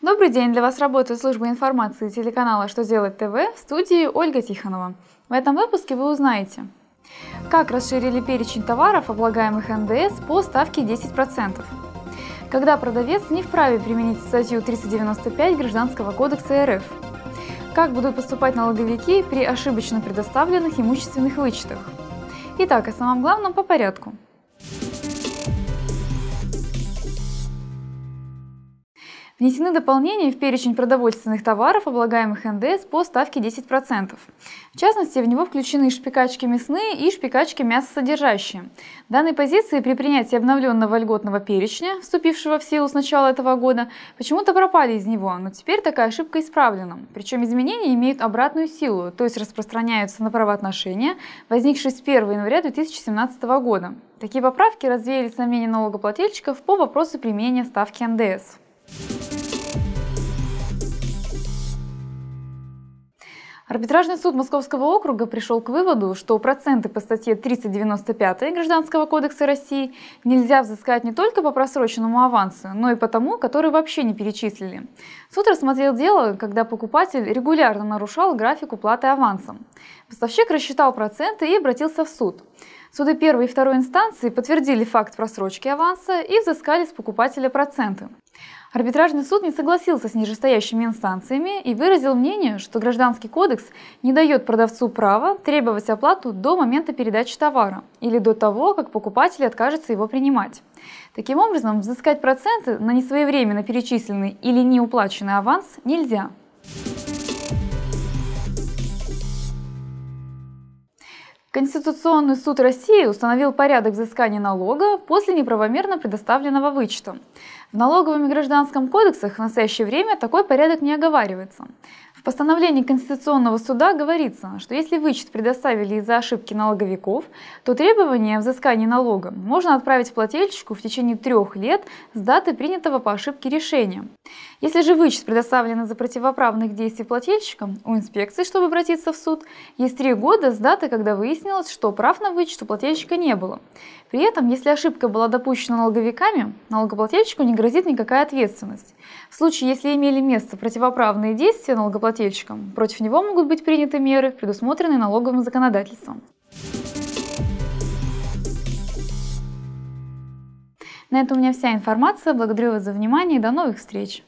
Добрый день! Для вас работает служба информации телеканала «Что делать ТВ» в студии Ольга Тихонова. В этом выпуске вы узнаете, как расширили перечень товаров, облагаемых НДС по ставке 10%, когда продавец не вправе применить статью 395 Гражданского кодекса РФ, как будут поступать налоговики при ошибочно предоставленных имущественных вычетах. Итак, о самом главном по порядку – Внесены дополнения в перечень продовольственных товаров, облагаемых НДС по ставке 10%. В частности, в него включены шпикачки мясные и шпикачки мясосодержащие. Данные позиции при принятии обновленного льготного перечня, вступившего в силу с начала этого года, почему-то пропали из него, но теперь такая ошибка исправлена. Причем изменения имеют обратную силу, то есть распространяются на правоотношения, возникшие с 1 января 2017 года. Такие поправки развеяли сомнения налогоплательщиков по вопросу применения ставки НДС. Арбитражный суд Московского округа пришел к выводу, что проценты по статье 395 Гражданского кодекса России нельзя взыскать не только по просроченному авансу, но и по тому, который вообще не перечислили. Суд рассмотрел дело, когда покупатель регулярно нарушал график уплаты авансом. Поставщик рассчитал проценты и обратился в суд. Суды первой и второй инстанции подтвердили факт просрочки аванса и взыскали с покупателя проценты. Арбитражный суд не согласился с нижестоящими инстанциями и выразил мнение, что Гражданский кодекс не дает продавцу права требовать оплату до момента передачи товара или до того, как покупатель откажется его принимать. Таким образом, взыскать проценты на несвоевременно перечисленный или неуплаченный аванс нельзя. Конституционный суд России установил порядок взыскания налога после неправомерно предоставленного вычета. В налоговом и гражданском кодексах в настоящее время такой порядок не оговаривается. В постановлении Конституционного суда говорится, что если вычет предоставили из-за ошибки налоговиков, то требование о взыскании налога можно отправить плательщику в течение трех лет с даты принятого по ошибке решения. Если же вычет предоставлен из-за противоправных действий плательщиком, у инспекции, чтобы обратиться в суд, есть три года с даты, когда выяснилось, что прав на вычет у плательщика не было. При этом, если ошибка была допущена налоговиками, налогоплательщику не грозит никакая ответственность. В случае, если имели место противоправные действия налогоплательщикам, против него могут быть приняты меры, предусмотренные налоговым законодательством. На этом у меня вся информация. Благодарю вас за внимание и до новых встреч!